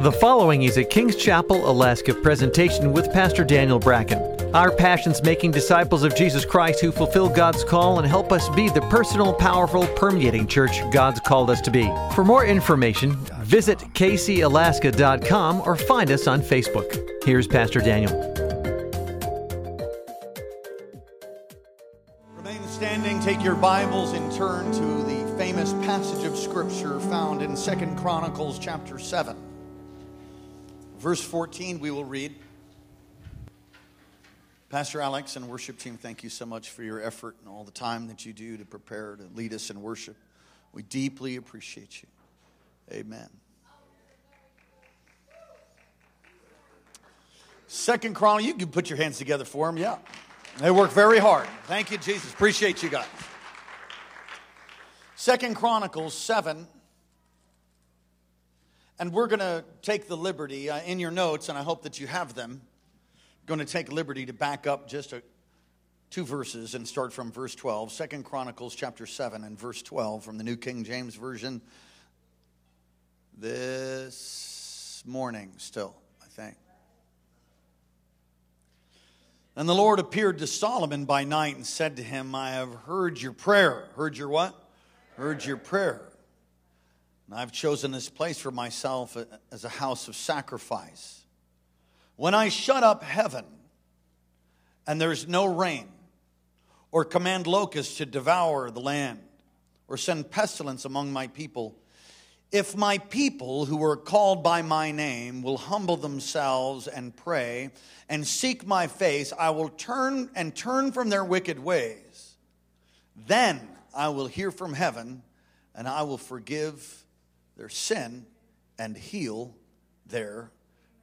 The following is a Kings Chapel, Alaska presentation with Pastor Daniel Bracken. Our passion's making disciples of Jesus Christ who fulfill God's call and help us be the personal, powerful, permeating church God's called us to be. For more information, visit kcalaska.com or find us on Facebook. Here's Pastor Daniel. Remain standing, take your Bibles and turn to the famous passage of Scripture found in Second Chronicles chapter 7. Verse 14, we will read. Pastor Alex and worship team, thank you so much for your effort and all the time that you do to prepare to lead us in worship. We deeply appreciate you. Amen. Second Chronicle, you can put your hands together for them, yeah. They work very hard. Thank you, Jesus. Appreciate you guys. Second Chronicles 7 and we're going to take the liberty uh, in your notes, and I hope that you have them. Going to take liberty to back up just a, two verses and start from verse 12. Second Chronicles chapter 7 and verse 12 from the New King James Version. This morning, still, I think. And the Lord appeared to Solomon by night and said to him, I have heard your prayer. Heard your what? Heard your prayer and I've chosen this place for myself uh, as a house of sacrifice. When I shut up heaven and there's no rain, or command locusts to devour the land, or send pestilence among my people, if my people who are called by my name will humble themselves and pray and seek my face, I will turn and turn from their wicked ways. Then I will hear from heaven and I will forgive their sin and heal their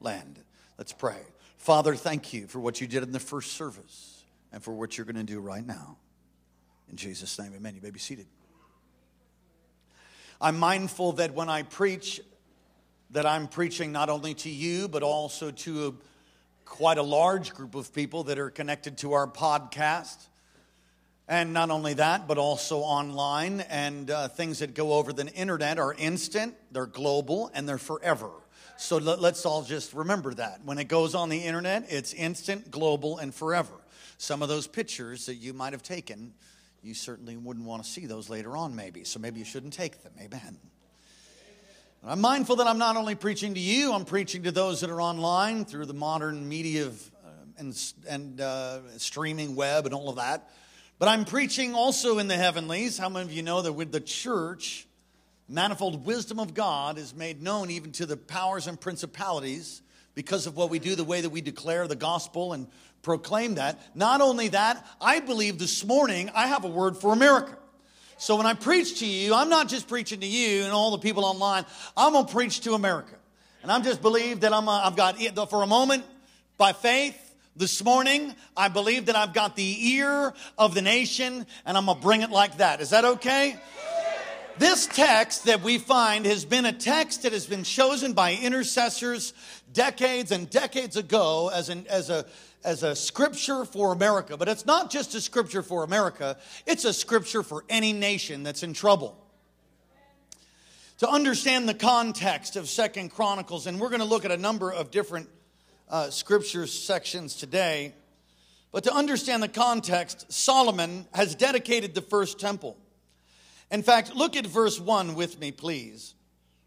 land. Let's pray. Father, thank you for what you did in the first service and for what you're going to do right now. In Jesus' name, amen. You may be seated. I'm mindful that when I preach, that I'm preaching not only to you, but also to a, quite a large group of people that are connected to our podcast. And not only that, but also online. And uh, things that go over the internet are instant, they're global, and they're forever. So let, us all just remember that. When it goes on the internet, it's instant, global, and forever. Some of those pictures that you might have taken, you certainly wouldn't want to see those later on, maybe. So maybe you shouldn't take them. Amen. I'm mindful that I'm not only preaching to you, I'm preaching to those that are online through the modern media of, uh, and, and uh, streaming web and all of that. But I'm preaching also in the heavenlies. How many of you know that with the church, manifold wisdom of God is made known even to the powers and principalities because of what we do, the way that we declare the gospel and proclaim that. Not only that, I believe this morning I have a word for America. So when I preach to you, I'm not just preaching to you and all the people online. I'm going to preach to America. And I'm just believe that I'm, uh, I've got, for a moment, by faith, this morning, I believe that I've got the ear of the nation and I'm going to bring it like that. Is that okay? This text that we find has been a text that has been chosen by intercessors decades and decades ago as, an, as, a, as a scripture for America. But it's not just a scripture for America, it's a scripture for any nation that's in trouble to understand the context of second chronicles and we're going to look at a number of different uh, scripture sections today. But to understand the context, Solomon has dedicated the first temple. In fact, look at verse 1 with me, please.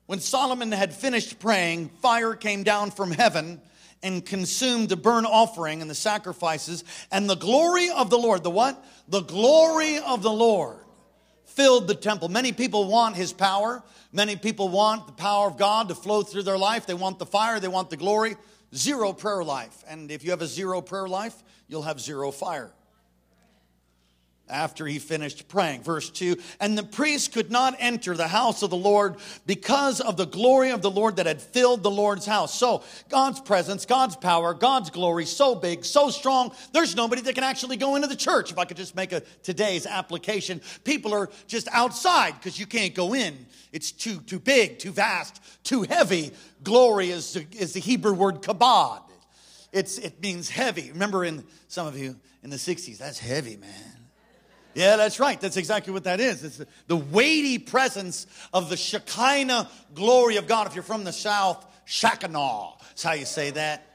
When Solomon had finished praying, fire came down from heaven and consumed the burnt offering and the sacrifices, and the glory of the Lord, the what? The glory of the Lord filled the temple. Many people want his power. Many people want the power of God to flow through their life. They want the fire, they want the glory zero prayer life. And if you have a zero prayer life, you'll have zero fire. After he finished praying. Verse 2 And the priest could not enter the house of the Lord because of the glory of the Lord that had filled the Lord's house. So, God's presence, God's power, God's glory, so big, so strong, there's nobody that can actually go into the church. If I could just make a today's application, people are just outside because you can't go in. It's too, too big, too vast, too heavy. Glory is, is the Hebrew word kabod. It's, it means heavy. Remember in some of you in the 60s, that's heavy, man. Yeah, that's right. That's exactly what that is. It's the weighty presence of the Shekinah glory of God. If you're from the South, Shakanaw. That's how you say that.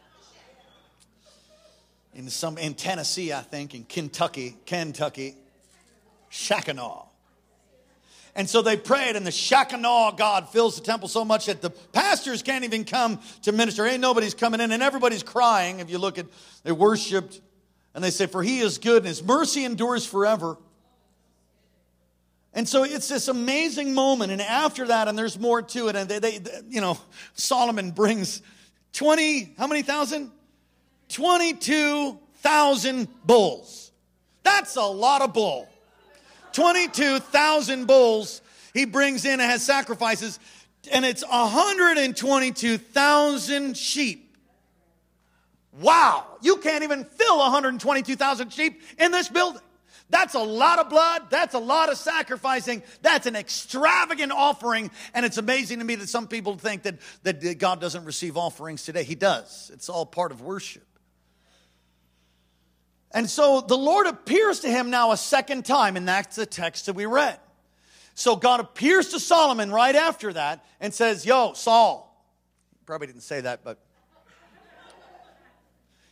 In some in Tennessee, I think, in Kentucky, Kentucky, Shakanaw. And so they prayed, and the Shekinah God fills the temple so much that the pastors can't even come to minister. Ain't nobody's coming in, and everybody's crying. If you look at, they worshiped, and they say, For he is good, and his mercy endures forever. And so it's this amazing moment. And after that, and there's more to it, and they, they you know, Solomon brings 20, how many thousand? 22,000 bulls. That's a lot of bull. 22,000 bulls he brings in and has sacrifices, and it's 122,000 sheep. Wow, you can't even fill 122,000 sheep in this building. That's a lot of blood. That's a lot of sacrificing. That's an extravagant offering. And it's amazing to me that some people think that, that God doesn't receive offerings today. He does, it's all part of worship. And so the Lord appears to him now a second time, and that's the text that we read. So God appears to Solomon right after that and says, Yo, Saul. Probably didn't say that, but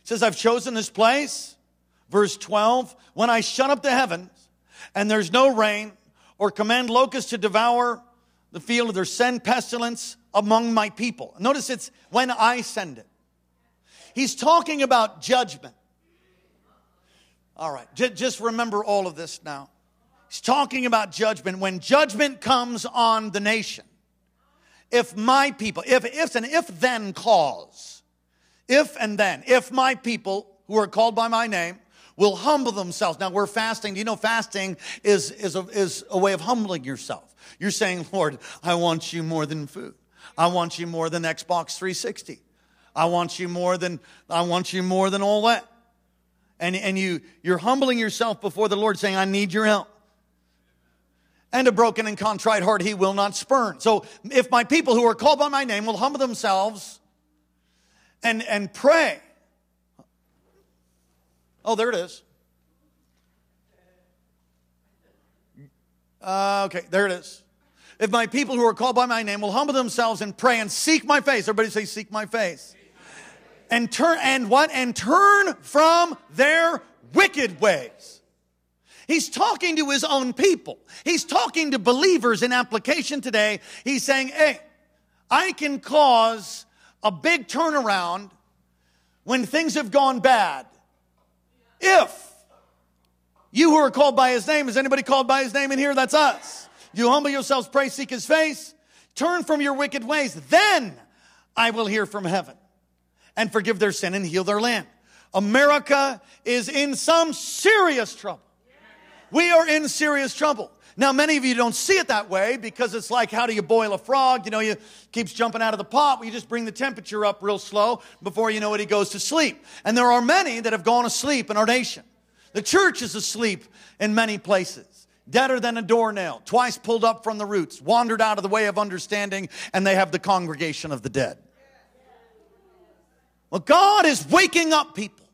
says, I've chosen this place. Verse 12, when I shut up the heavens and there's no rain, or command locusts to devour the field, or send pestilence among my people. Notice it's when I send it. He's talking about judgment. All right, J- just remember all of this now. He's talking about judgment. When judgment comes on the nation, if my people, if if an if then clause, if and then, if my people who are called by my name will humble themselves. Now we're fasting. Do you know fasting is, is, a, is a way of humbling yourself? You're saying, Lord, I want you more than food. I want you more than Xbox 360. I want you more than, I want you more than all that and, and you, you're humbling yourself before the Lord saying, I need your help. And a broken and contrite heart he will not spurn. So if my people who are called by my name will humble themselves and, and pray. Oh, there it is. Uh, okay, there it is. If my people who are called by my name will humble themselves and pray and seek my face, everybody say, seek my face and turn and what and turn from their wicked ways. He's talking to his own people. He's talking to believers in application today. He's saying, "Hey, I can cause a big turnaround when things have gone bad. If you who are called by his name, is anybody called by his name in here? That's us. You humble yourselves, pray, seek his face, turn from your wicked ways, then I will hear from heaven and forgive their sin and heal their land. America is in some serious trouble. We are in serious trouble. Now, many of you don't see it that way because it's like, how do you boil a frog? You know, you keeps jumping out of the pot. Well, you just bring the temperature up real slow before you know it, he goes to sleep. And there are many that have gone asleep in our nation. The church is asleep in many places. Deader than a doornail, twice pulled up from the roots, wandered out of the way of understanding, and they have the congregation of the dead. Well, God is waking up people.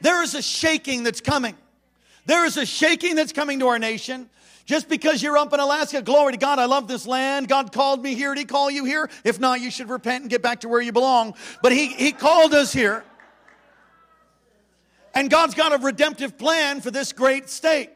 There is a shaking that's coming. There is a shaking that's coming to our nation. Just because you're up in Alaska, glory to God, I love this land. God called me here. Did He call you here? If not, you should repent and get back to where you belong. But He, he called us here. And God's got a redemptive plan for this great state.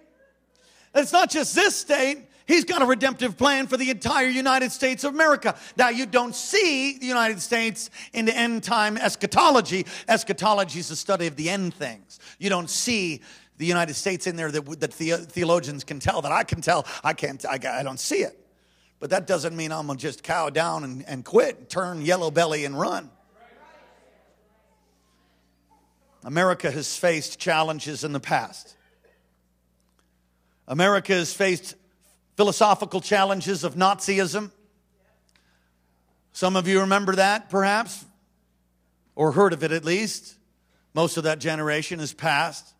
it's not just this state, He's got a redemptive plan for the entire United States of America. Now, you don't see the United States in the end time eschatology. Eschatology is the study of the end things. You don't see the United States in there that, that the, theologians can tell, that I can tell. I can't, I, I don't see it. But that doesn't mean I'm going to just cow down and, and quit, and turn yellow belly and run. America has faced challenges in the past. America has faced philosophical challenges of Nazism. Some of you remember that, perhaps, or heard of it at least. Most of that generation has passed.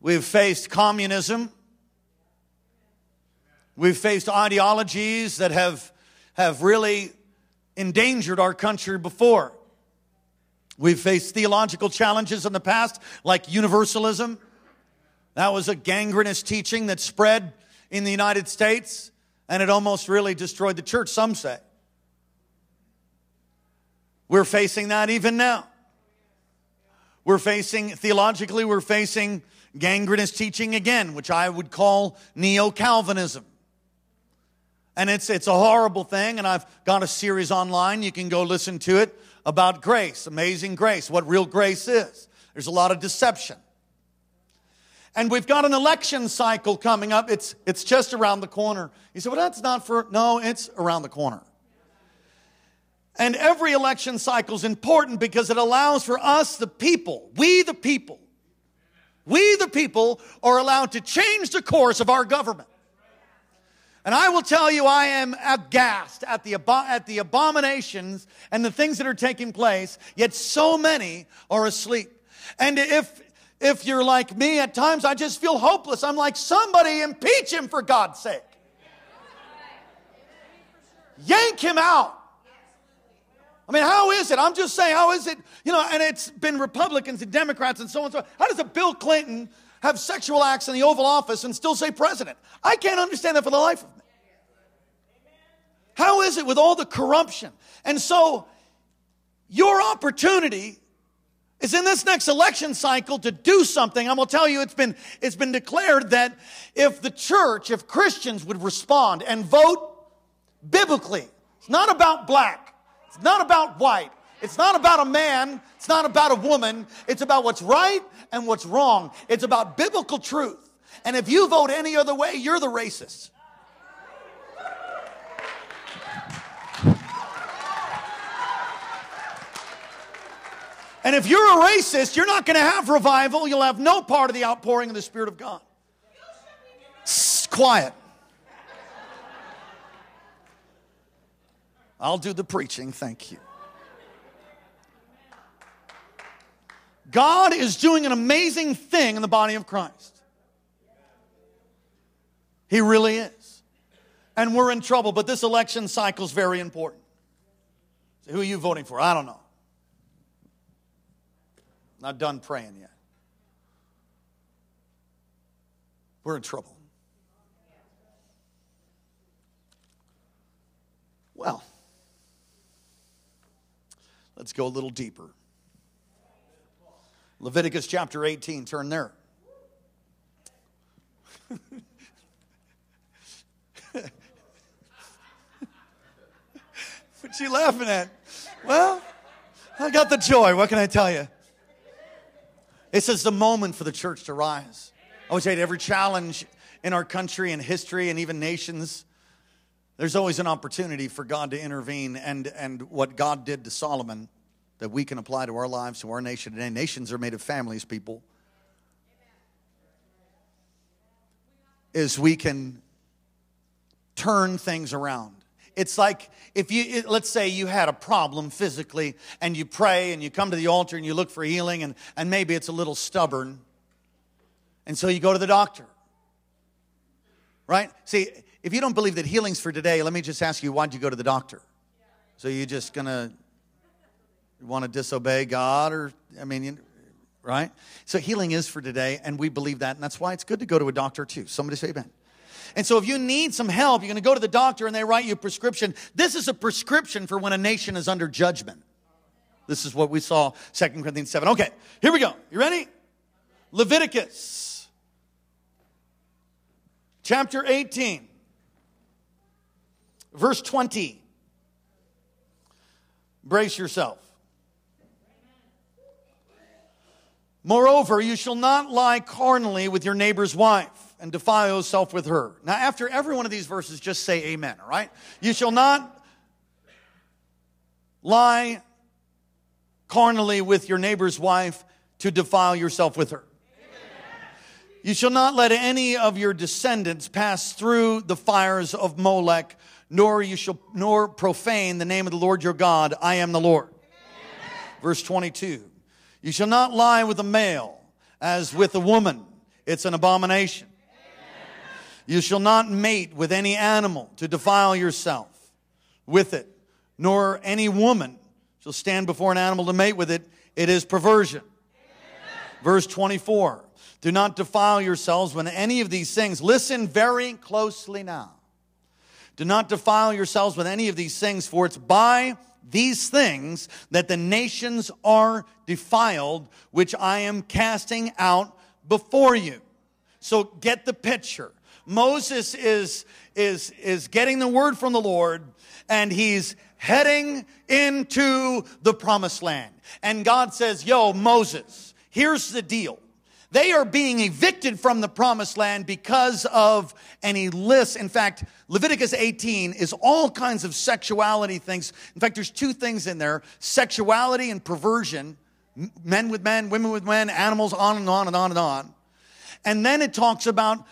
We've faced communism. We've faced ideologies that have, have really endangered our country before. We've faced theological challenges in the past, like universalism. That was a gangrenous teaching that spread in the United States, and it almost really destroyed the church, some say. We're facing that even now. We're facing, theologically, we're facing gangrenous teaching again, which I would call neo Calvinism. And it's, it's a horrible thing, and I've got a series online. You can go listen to it about grace, amazing grace, what real grace is. There's a lot of deception. And we've got an election cycle coming up. It's, it's just around the corner. You say, well, that's not for, no, it's around the corner. And every election cycle is important because it allows for us, the people, we the people, we the people are allowed to change the course of our government. And I will tell you, I am aghast at the, at the abominations and the things that are taking place, yet so many are asleep. And if, if you're like me, at times I just feel hopeless. I'm like, somebody impeach him for God's sake. Yank him out. I mean, how is it? I'm just saying, how is it? You know, and it's been Republicans and Democrats and so on and so on. How does a Bill Clinton have sexual acts in the Oval Office and still say president? I can't understand that for the life of me. How is it with all the corruption? And so, your opportunity is in this next election cycle to do something. I'm going to tell you, it's been, it's been declared that if the church, if Christians would respond and vote biblically, it's not about black, it's not about white. It's not about a man. It's not about a woman. It's about what's right and what's wrong. It's about biblical truth. And if you vote any other way, you're the racist. And if you're a racist, you're not going to have revival. You'll have no part of the outpouring of the Spirit of God. quiet. I'll do the preaching, thank you. God is doing an amazing thing in the body of Christ. He really is. And we're in trouble, but this election cycle is very important. So who are you voting for? I don't know. Not done praying yet. We're in trouble. Well, Let's go a little deeper. Leviticus chapter 18, turn there. what you laughing at? Well, I got the joy. What can I tell you? This is the moment for the church to rise. I would say to every challenge in our country and history and even nations there's always an opportunity for God to intervene, and, and what God did to Solomon that we can apply to our lives, to our nation today. Nations are made of families, people. Is we can turn things around. It's like if you, let's say you had a problem physically and you pray and you come to the altar and you look for healing and, and maybe it's a little stubborn. And so you go to the doctor. Right? See, if you don't believe that healing's for today, let me just ask you, why'd you go to the doctor? So you're just gonna want to disobey God, or I mean, right? So healing is for today, and we believe that, and that's why it's good to go to a doctor too. Somebody say amen. And so if you need some help, you're going to go to the doctor and they write you a prescription. This is a prescription for when a nation is under judgment. This is what we saw Second Corinthians 7. Okay, here we go. You ready? Leviticus chapter 18 verse 20. Brace yourself. Moreover, you shall not lie carnally with your neighbor's wife and defile yourself with her. Now, after every one of these verses, just say amen, all right? You shall not lie carnally with your neighbor's wife to defile yourself with her. You shall not let any of your descendants pass through the fires of Molech nor you shall nor profane the name of the Lord your God. I am the Lord. Verse 22. You shall not lie with a male as with a woman. It's an abomination. You shall not mate with any animal to defile yourself with it, nor any woman shall stand before an animal to mate with it. It is perversion. Verse 24. Do not defile yourselves when any of these things. Listen very closely now do not defile yourselves with any of these things, for it's by these things that the nations are defiled, which I am casting out before you. So get the picture. Moses is, is, is getting the word from the Lord and he's heading into the promised land. And God says, Yo, Moses, here's the deal. They are being evicted from the promised land because of any lists. In fact, Leviticus 18 is all kinds of sexuality things. In fact, there's two things in there sexuality and perversion, men with men, women with men, animals, on and on and on and on. And then it talks about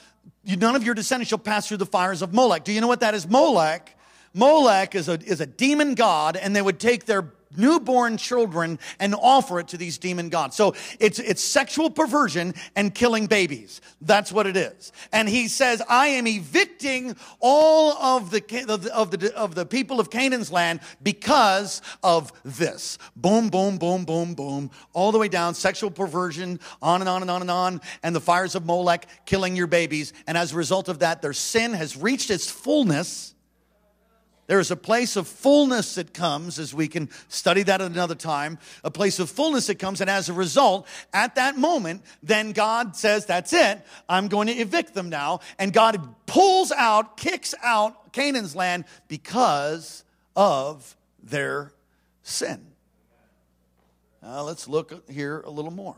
none of your descendants shall pass through the fires of Molech. Do you know what that is? Molech. Molech is a, is a demon god, and they would take their newborn children and offer it to these demon gods. So it's, it's sexual perversion and killing babies. That's what it is. And he says, I am evicting all of the, of the, of the, of the people of Canaan's land because of this. Boom, boom, boom, boom, boom. All the way down, sexual perversion, on and on and on and on. And the fires of Molech killing your babies. And as a result of that, their sin has reached its fullness there is a place of fullness that comes, as we can study that at another time, a place of fullness that comes, and as a result, at that moment, then God says, That's it, I'm going to evict them now. And God pulls out, kicks out Canaan's land because of their sin. Now let's look here a little more.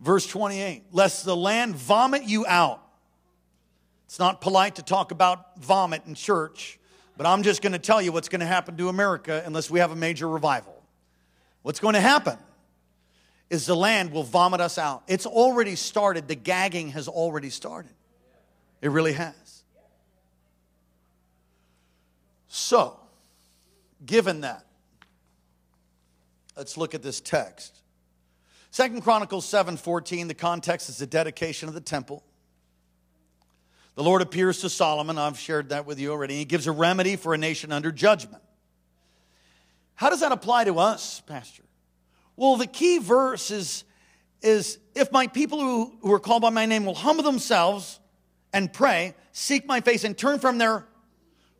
Verse 28 Lest the land vomit you out. It's not polite to talk about vomit in church, but I'm just going to tell you what's going to happen to America unless we have a major revival. What's going to happen is the land will vomit us out. It's already started, the gagging has already started. It really has. So, given that, let's look at this text. Second Chronicles 7:14, the context is the dedication of the temple. The Lord appears to Solomon, I've shared that with you already. He gives a remedy for a nation under judgment. How does that apply to us, Pastor? Well, the key verse is, is if my people who, who are called by my name will humble themselves and pray, seek my face, and turn from their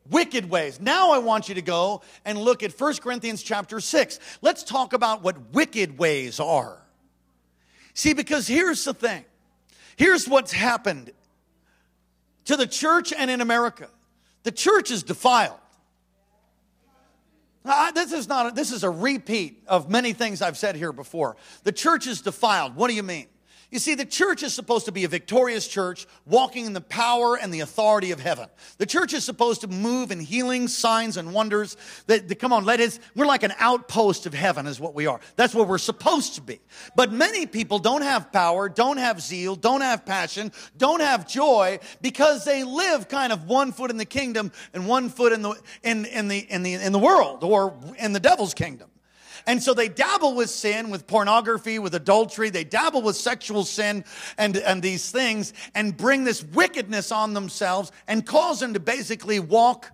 wicked ways. Now I want you to go and look at 1 Corinthians chapter 6. Let's talk about what wicked ways are. See, because here's the thing here's what's happened to the church and in America the church is defiled. This is not a, this is a repeat of many things I've said here before. The church is defiled. What do you mean? You see, the church is supposed to be a victorious church walking in the power and the authority of heaven. The church is supposed to move in healing, signs, and wonders. That, that, come on, let us, we're like an outpost of heaven, is what we are. That's what we're supposed to be. But many people don't have power, don't have zeal, don't have passion, don't have joy because they live kind of one foot in the kingdom and one foot in the, in, in the, in the, in the world or in the devil's kingdom. And so they dabble with sin, with pornography, with adultery. They dabble with sexual sin and, and these things and bring this wickedness on themselves and cause them to basically walk.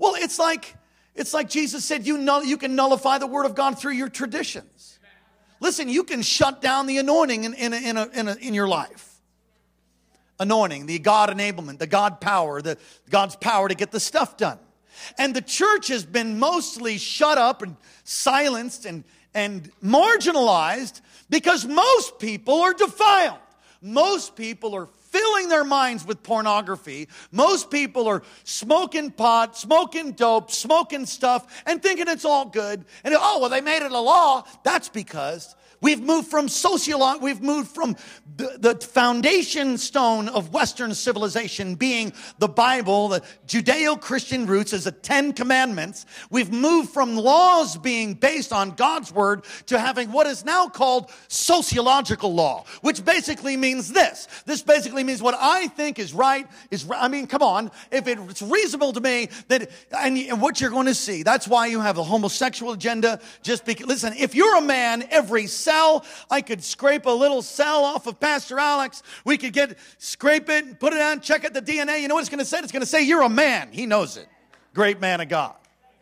Well, it's like, it's like Jesus said, you, know, you can nullify the word of God through your traditions. Listen, you can shut down the anointing in, in, a, in, a, in, a, in your life anointing, the God enablement, the God power, the God's power to get the stuff done. And the church has been mostly shut up and silenced and, and marginalized because most people are defiled. Most people are filling their minds with pornography. Most people are smoking pot, smoking dope, smoking stuff, and thinking it's all good. And oh, well, they made it a law. That's because We've moved from sociology, we've moved from the, the, foundation stone of Western civilization being the Bible, the Judeo Christian roots as the Ten Commandments. We've moved from laws being based on God's Word to having what is now called sociological law, which basically means this. This basically means what I think is right is, I mean, come on, if it's reasonable to me that, and, what you're going to see, that's why you have the homosexual agenda, just because, listen, if you're a man, every cell. I could scrape a little cell off of Pastor Alex. We could get, scrape it, and put it on, check out the DNA. You know what it's going to say? It's going to say, You're a man. He knows it. Great man of God.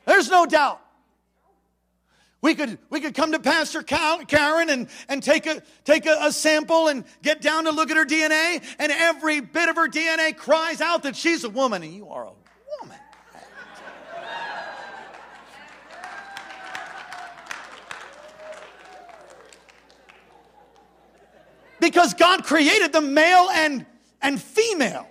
There's no doubt. We could, we could come to Pastor Karen and, and take, a, take a, a, sample and get down to look at her DNA, and every bit of her DNA cries out that she's a woman, and you are a woman. Because God created them male and, and female.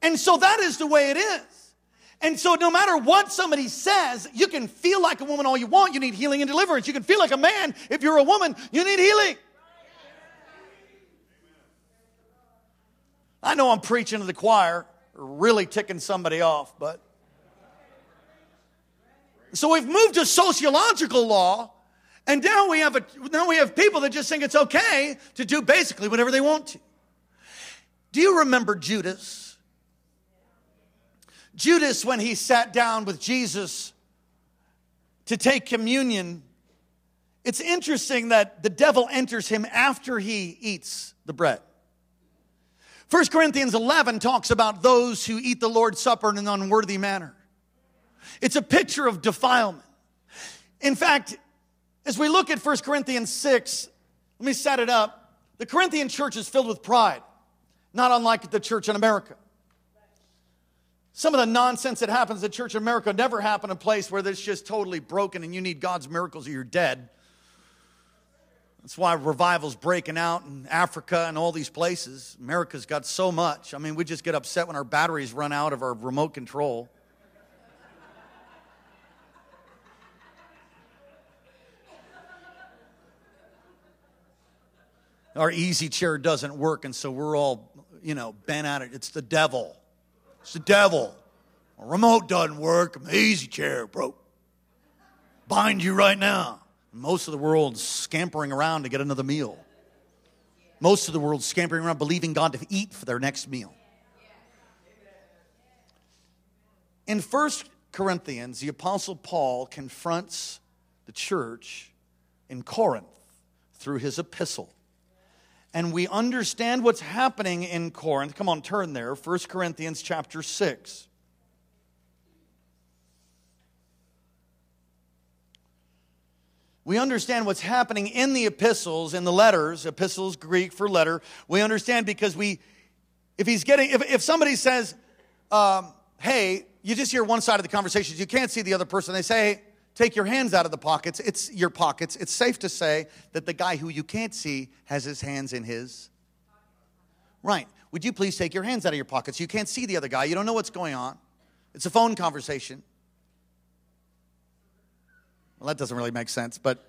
And so that is the way it is. And so, no matter what somebody says, you can feel like a woman all you want. You need healing and deliverance. You can feel like a man. If you're a woman, you need healing. I know I'm preaching to the choir, really ticking somebody off, but. So we've moved to sociological law, and now we have a, now we have people that just think it's okay to do basically whatever they want to. Do you remember Judas? Judas, when he sat down with Jesus to take communion, it's interesting that the devil enters him after he eats the bread. 1 Corinthians 11 talks about those who eat the Lord's Supper in an unworthy manner. It's a picture of defilement. In fact, as we look at 1 Corinthians 6, let me set it up. The Corinthian church is filled with pride, not unlike the church in America. Some of the nonsense that happens at Church in America never happened in a place where it's just totally broken and you need God's miracles or you're dead. That's why revival's breaking out in Africa and all these places. America's got so much. I mean, we just get upset when our batteries run out of our remote control. Our easy chair doesn't work, and so we're all, you know, bent at it. It's the devil. It's the devil. A remote doesn't work. My easy chair broke. Bind you right now. Most of the world's scampering around to get another meal. Most of the world's scampering around believing God to eat for their next meal. In 1 Corinthians, the Apostle Paul confronts the church in Corinth through his epistle and we understand what's happening in Corinth. Come on, turn there. 1 Corinthians chapter 6. We understand what's happening in the epistles, in the letters, epistles, Greek for letter. We understand because we, if he's getting, if, if somebody says, um, hey, you just hear one side of the conversation, you can't see the other person. They say, take your hands out of the pockets. It's your pockets. It's safe to say that the guy who you can't see has his hands in his. Right. Would you please take your hands out of your pockets? You can't see the other guy. You don't know what's going on. It's a phone conversation. Well, that doesn't really make sense, but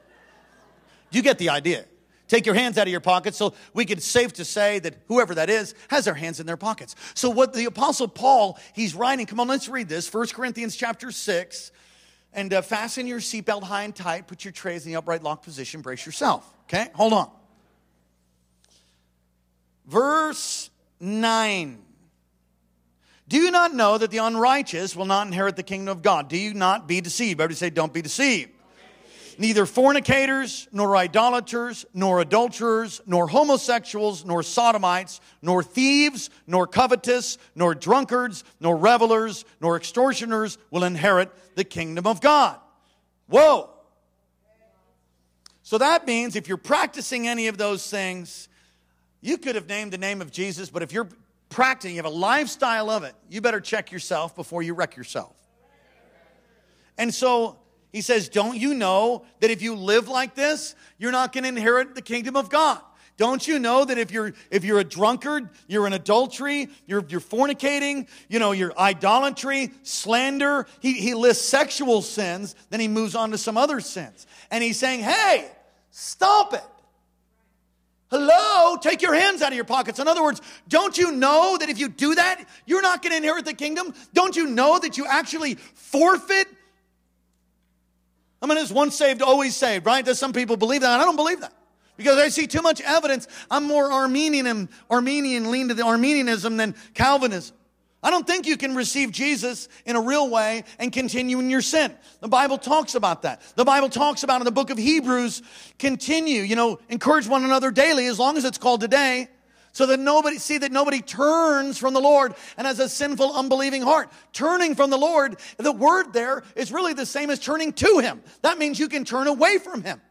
you get the idea. Take your hands out of your pockets so we can safe to say that whoever that is has their hands in their pockets. So what the apostle Paul, he's writing, come on, let's read this. 1 Corinthians chapter 6, and uh, fasten your seatbelt high and tight. Put your trays in the upright lock position. Brace yourself. Okay, hold on. Verse 9. Do you not know that the unrighteous will not inherit the kingdom of God? Do you not be deceived? Everybody say, don't be deceived neither fornicators, nor idolaters, nor adulterers, nor homosexuals, nor sodomites, nor thieves, nor covetous, nor drunkards, nor revelers, nor extortioners will inherit the kingdom of God. Whoa. So that means if you're practicing any of those things, you could have named the name of Jesus, but if you're practicing, you have a lifestyle of it, you better check yourself before you wreck yourself. And so he says, Don't you know that if you live like this, you're not going to inherit the kingdom of God? Don't you know that if you're if you're a drunkard, you're in adultery, you're you're fornicating, you know, you're idolatry, slander. He, he lists sexual sins, then he moves on to some other sins. And he's saying, hey, stop it. Hello, take your hands out of your pockets. In other words, don't you know that if you do that, you're not going to inherit the kingdom? Don't you know that you actually forfeit I mean, it's once saved, always saved, right? Does some people believe that? I don't believe that. Because I see too much evidence. I'm more Armenian, and Arminian, lean to the Arminianism than Calvinism. I don't think you can receive Jesus in a real way and continue in your sin. The Bible talks about that. The Bible talks about in the book of Hebrews, continue, you know, encourage one another daily as long as it's called today So that nobody, see that nobody turns from the Lord and has a sinful, unbelieving heart. Turning from the Lord, the word there is really the same as turning to Him. That means you can turn away from Him.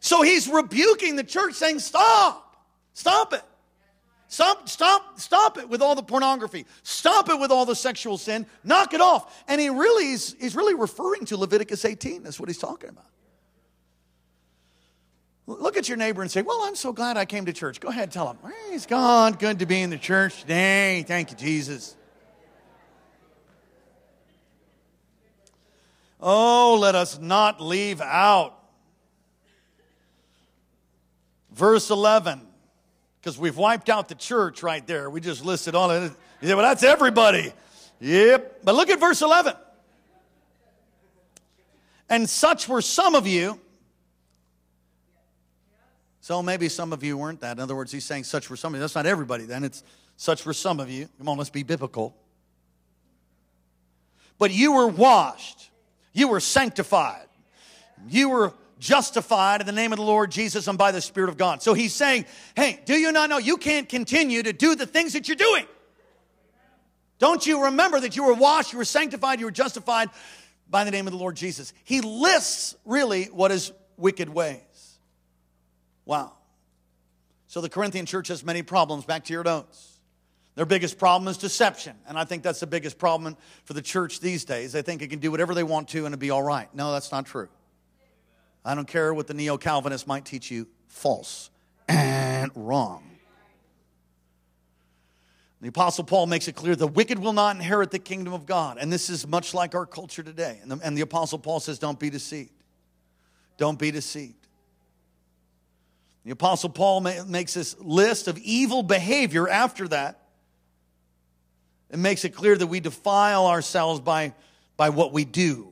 So he's rebuking the church saying, stop, stop it. Stop, stop, stop it with all the pornography. Stop it with all the sexual sin. Knock it off. And he really is, he's really referring to Leviticus 18. That's what he's talking about. Look at your neighbor and say, Well, I'm so glad I came to church. Go ahead, and tell him. Praise God. Good to be in the church today. Thank you, Jesus. Oh, let us not leave out verse 11 because we've wiped out the church right there. We just listed all of it. You say, well, that's everybody. Yep. But look at verse 11. And such were some of you. So maybe some of you weren't that. In other words, he's saying such were some of you. That's not everybody then. It's such were some of you. Come on, let's be biblical. But you were washed. You were sanctified. You were justified in the name of the Lord Jesus and by the Spirit of God. So he's saying, hey, do you not know you can't continue to do the things that you're doing? Don't you remember that you were washed, you were sanctified, you were justified by the name of the Lord Jesus? He lists really what is wicked ways. Wow. So the Corinthian church has many problems. Back to your notes. Their biggest problem is deception. And I think that's the biggest problem for the church these days. They think it can do whatever they want to and it'll be all right. No, that's not true. I don't care what the neo Calvinists might teach you, false and wrong. The Apostle Paul makes it clear the wicked will not inherit the kingdom of God. And this is much like our culture today. And the, and the Apostle Paul says, Don't be deceived. Don't be deceived. The Apostle Paul makes this list of evil behavior after that. It makes it clear that we defile ourselves by, by what we do.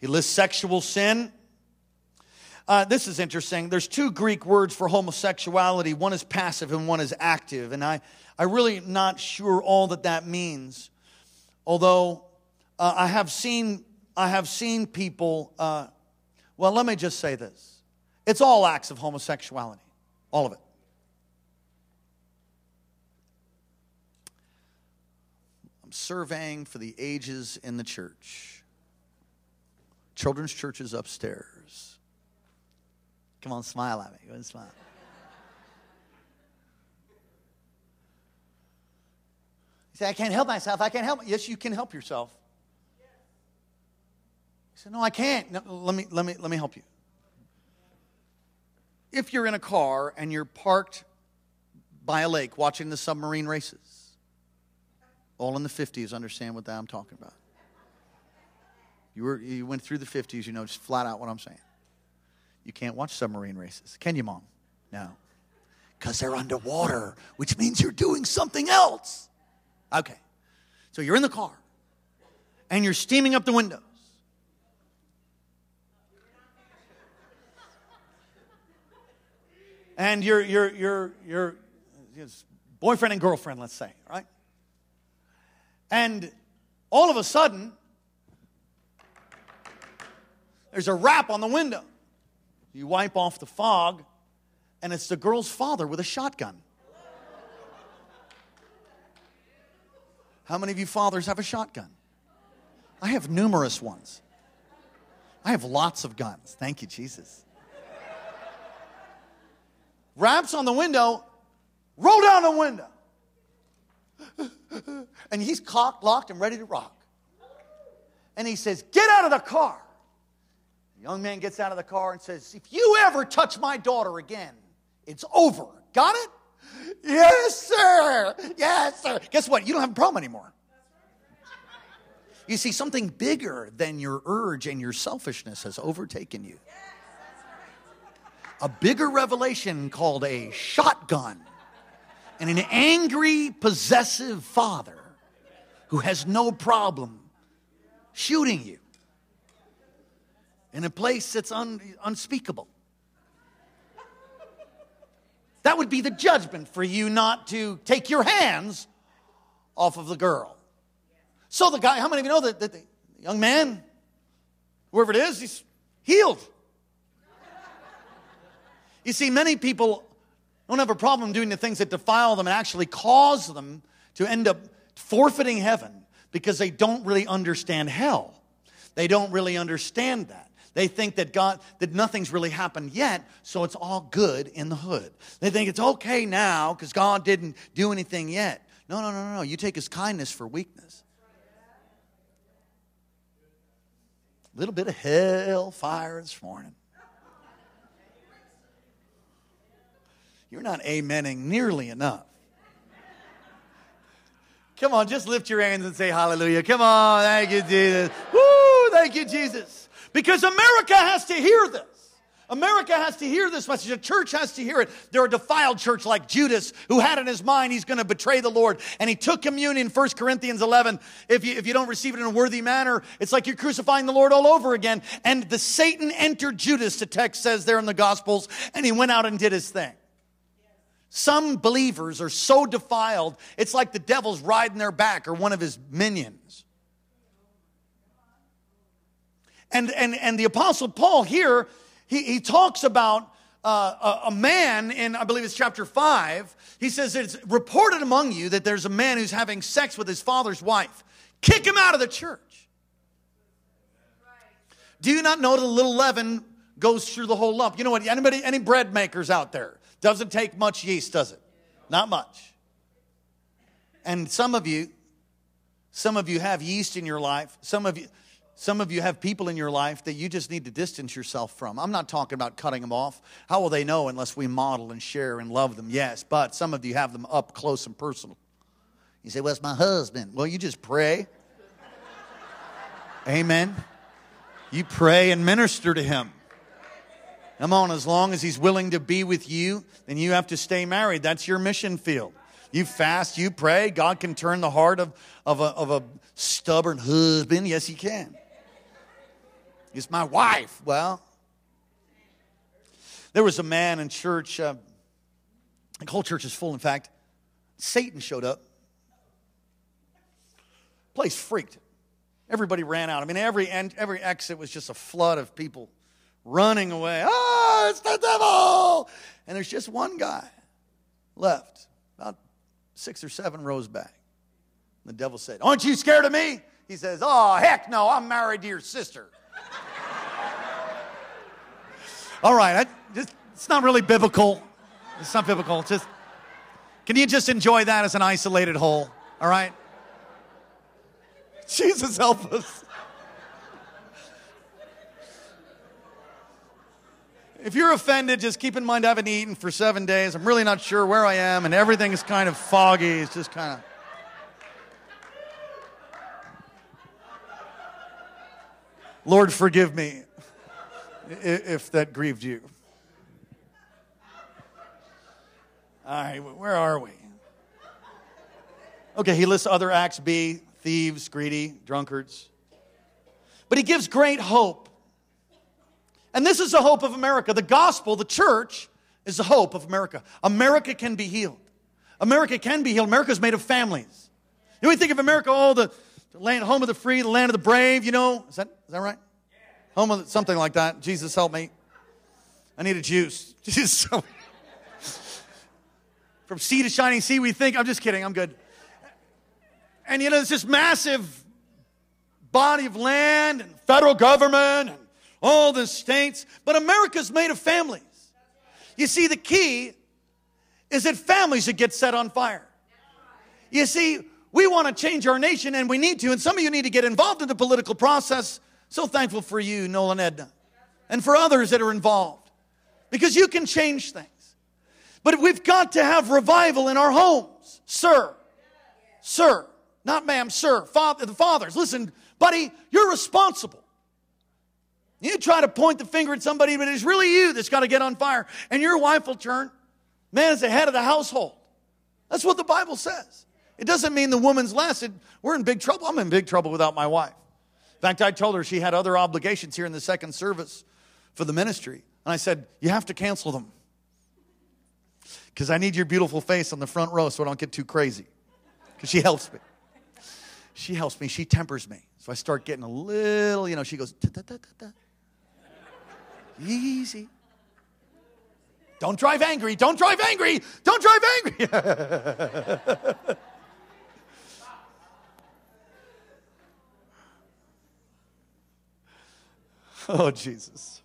He lists sexual sin, uh, this is interesting. There's two Greek words for homosexuality. One is passive and one is active. And I, I really not sure all that that means. Although uh, I have seen, I have seen people. Uh, well, let me just say this: it's all acts of homosexuality, all of it. I'm surveying for the ages in the church. Children's churches upstairs. Come on, smile at me. Go ahead smile. You say, I can't help myself. I can't help. Yes, you can help yourself. He said, No, I can't. No, let, me, let, me, let me help you. If you're in a car and you're parked by a lake watching the submarine races, all in the 50s understand what I'm talking about. You, were, you went through the 50s, you know just flat out what I'm saying. You can't watch submarine races. Can you, Mom? No. Because they're underwater, which means you're doing something else. Okay. So you're in the car and you're steaming up the windows. And your your your your boyfriend and girlfriend, let's say, right? And all of a sudden, there's a rap on the window. You wipe off the fog, and it's the girl's father with a shotgun. How many of you fathers have a shotgun? I have numerous ones. I have lots of guns. Thank you, Jesus. Raps on the window, roll down the window. and he's cocked, locked, and ready to rock. And he says, Get out of the car The young man gets out of the car and says, If you ever touch my daughter again, it's over. Got it? Yes, sir. Yes, sir. Guess what? You don't have a problem anymore. You see, something bigger than your urge and your selfishness has overtaken you. A bigger revelation called a shotgun and an angry, possessive father who has no problem shooting you in a place that's un, unspeakable. That would be the judgment for you not to take your hands off of the girl. So the guy, how many of you know that, that the young man, whoever it is, he's healed. You see, many people don't have a problem doing the things that defile them and actually cause them to end up forfeiting heaven because they don't really understand hell. They don't really understand that. They think that God, that nothing's really happened yet, so it's all good in the hood. They think it's okay now because God didn't do anything yet. No, no, no, no. You take his kindness for weakness. A little bit of hell fire this morning. You're not amening nearly enough. Come on, just lift your hands and say hallelujah. Come on, thank you, Jesus. Woo, thank you, Jesus. Because America has to hear this. America has to hear this message. The church has to hear it. They're a defiled church like Judas, who had in his mind he's going to betray the Lord. And he took communion, 1 Corinthians 11. If you, if you don't receive it in a worthy manner, it's like you're crucifying the Lord all over again. And the Satan entered Judas, the text says there in the Gospels, and he went out and did his thing. Some believers are so defiled, it's like the devil's riding their back or one of his minions. And, and, and the Apostle Paul here, he, he talks about uh, a, man in, I believe it's chapter 5. He says it's reported among you that there's a man who's having sex with his father's wife. Kick him out of the church. Do you not know that a little leaven goes through the whole lump? You know what? Anybody, any bread makers out there? Doesn't take much yeast, does it? Not much. And some of you, some of you have yeast in your life. Some of you, some of you have people in your life that you just need to distance yourself from. I'm not talking about cutting them off. How will they know unless we model and share and love them? Yes, but some of you have them up close and personal. You say, Well, it's my husband. Well, you just pray. Amen. You pray and minister to him. Come on, as long as he's willing to be with you, then you have to stay married. That's your mission field. You fast, you pray. God can turn the heart of, of, a, of a stubborn husband. Yes, he can. It's my wife. Well, there was a man in church, uh, the whole church is full, in fact. Satan showed up. Place freaked. Everybody ran out. I mean, every, every exit was just a flood of people running away. Oh, it's the devil! And there's just one guy left, about six or seven rows back. The devil said, Aren't you scared of me? He says, Oh, heck no, I'm married to your sister. All right, I, just, it's not really biblical. It's not biblical. It's just, can you just enjoy that as an isolated whole? All right? Jesus help us. If you're offended, just keep in mind I haven't eaten for seven days. I'm really not sure where I am, and everything is kind of foggy. It's just kind of. Lord, forgive me if that grieved you. All right, where are we? Okay, he lists other acts B thieves, greedy, drunkards. But he gives great hope. And this is the hope of America. The gospel, the church, is the hope of America. America can be healed. America can be healed. America is made of families. You know, we think of America, oh, the, the land, home of the free, the land of the brave, you know. Is that, is that right? Home of something like that. Jesus help me. I need a juice. Jesus help me. From sea to shining sea, we think, I'm just kidding, I'm good. And you know, it's this massive body of land and federal government and all the states, but America's made of families. You see, the key is that families that get set on fire. You see, we want to change our nation and we need to, and some of you need to get involved in the political process so thankful for you, Nolan Edna, and for others that are involved because you can change things. But we've got to have revival in our homes, sir. Sir, not ma'am, sir. Father, the fathers, listen, buddy, you're responsible. You try to point the finger at somebody, but it's really you that's got to get on fire. And your wife will turn. Man is the head of the household. That's what the Bible says. It doesn't mean the woman's less. It, we're in big trouble. I'm in big trouble without my wife In fact, I told her she had other obligations here in the second service for the ministry. And I said, You have to cancel them. Because I need your beautiful face on the front row so I don't get too crazy. Because she helps me. She helps me. She tempers me. So I start getting a little, you know, she goes, da, da, da, Easy. Don't drive angry. Don't drive angry. Don't drive angry. oh, Jesus.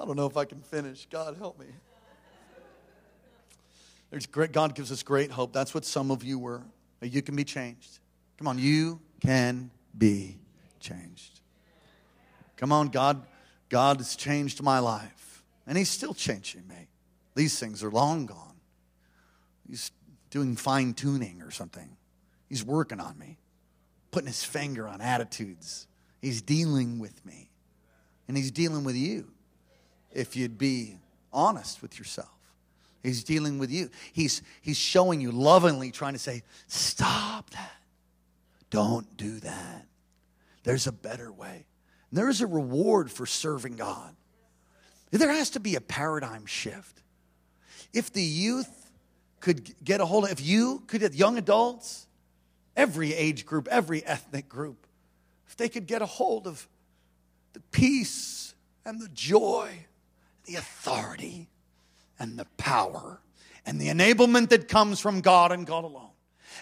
I don't know if I can finish. God, help me. There's great, God gives us great hope. That's what some of you were. You can be changed. Come on, you can be changed. Come on, God, God has changed my life. And He's still changing me. These things are long gone. He's doing fine tuning or something. He's working on me, putting his finger on attitudes. He's dealing with me. And he's dealing with you if you'd be honest with yourself. He's dealing with you. He's, he's showing you lovingly, trying to say, Stop that. Don't do that. There's a better way. There is a reward for serving God. There has to be a paradigm shift. If the youth could get a hold of, if you could, get young adults, every age group, every ethnic group, if they could get a hold of the peace and the joy, the authority and the power and the enablement that comes from God and God alone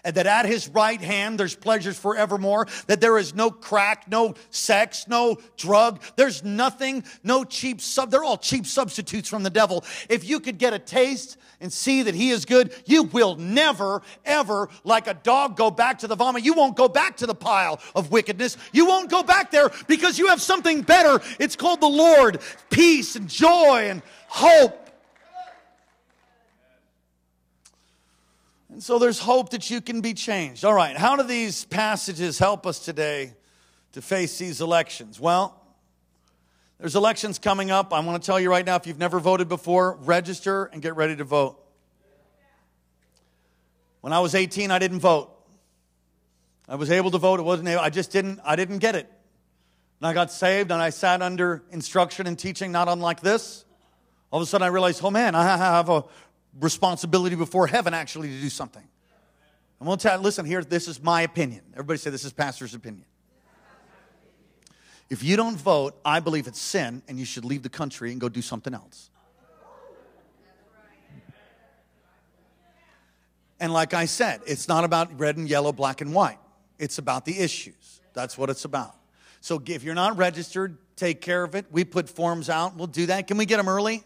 and that at his right hand there's pleasures forevermore, that there is no crack, no sex, no drug, there's nothing, no cheap sub, they're all cheap substitutes from the devil. If you could get a taste and see that he is good, you will never, ever, like a dog, go back to the vomit. You won't go back to the pile of wickedness. You won't go back there because you have something better. It's called the Lord. Peace and joy and hope And so there's hope that you can be changed. All right, how do these passages help us today to face these elections? Well, there's elections coming up. I want to tell you right now if you've never voted before, register and get ready to vote. When I was 18, I didn't vote. I was able to vote. It wasn't able, I just didn't I didn't get it. And I got saved and I sat under instruction and teaching not unlike this. All of a sudden I realized, oh man, I have a responsibility before heaven actually to do something. I'm to tell listen here, this is my opinion. Everybody say this is pastor's opinion. If you don't vote, I believe it's sin and you should leave the country and go do something else. And like I said, it's not about red and yellow, black and white. It's about the issues. That's what it's about. So if you're not registered, take care of it. We put forms out. We'll do that. Can we get them early?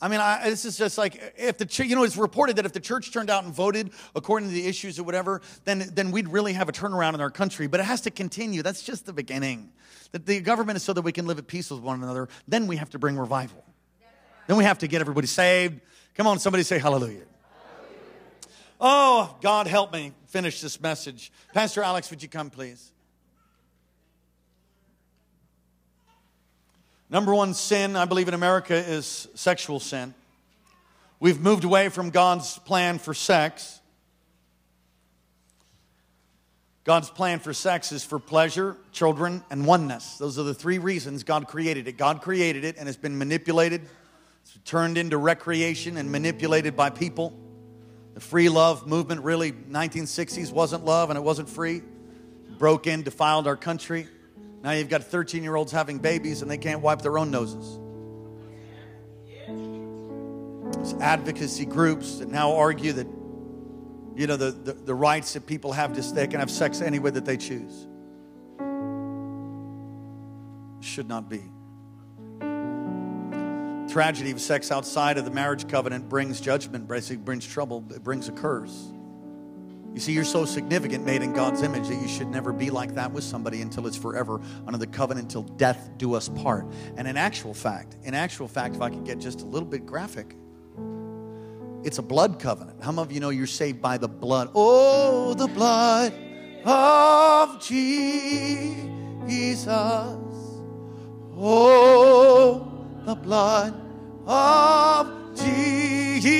I mean, I, this is just like if the you know it's reported that if the church turned out and voted according to the issues or whatever, then then we'd really have a turnaround in our country. But it has to continue. That's just the beginning. That the government is so that we can live at peace with one another. Then we have to bring revival. Then we have to get everybody saved. Come on, somebody say hallelujah. Oh, God help me finish this message. Pastor Alex, would you come, please? Number one sin, I believe, in America is sexual sin. We've moved away from God's plan for sex. God's plan for sex is for pleasure, children, and oneness. Those are the three reasons God created it. God created it and it's been manipulated, it's turned into recreation and manipulated by people. The free love movement really 1960s wasn't love and it wasn't free. Broke in, defiled our country. Now you've got 13 year olds having babies and they can't wipe their own noses. Advocacy groups that now argue that, you know, the, the, the rights that people have to, they can have sex any way that they choose. Should not be. Tragedy of sex outside of the marriage covenant brings judgment, brings trouble, it brings a curse. You see, you're so significant, made in God's image, that you should never be like that with somebody until it's forever under the covenant until death do us part. And in actual fact, in actual fact, if I could get just a little bit graphic, it's a blood covenant. How many of you know you're saved by the blood? Oh, the blood of Jesus. Oh, the blood of Jesus.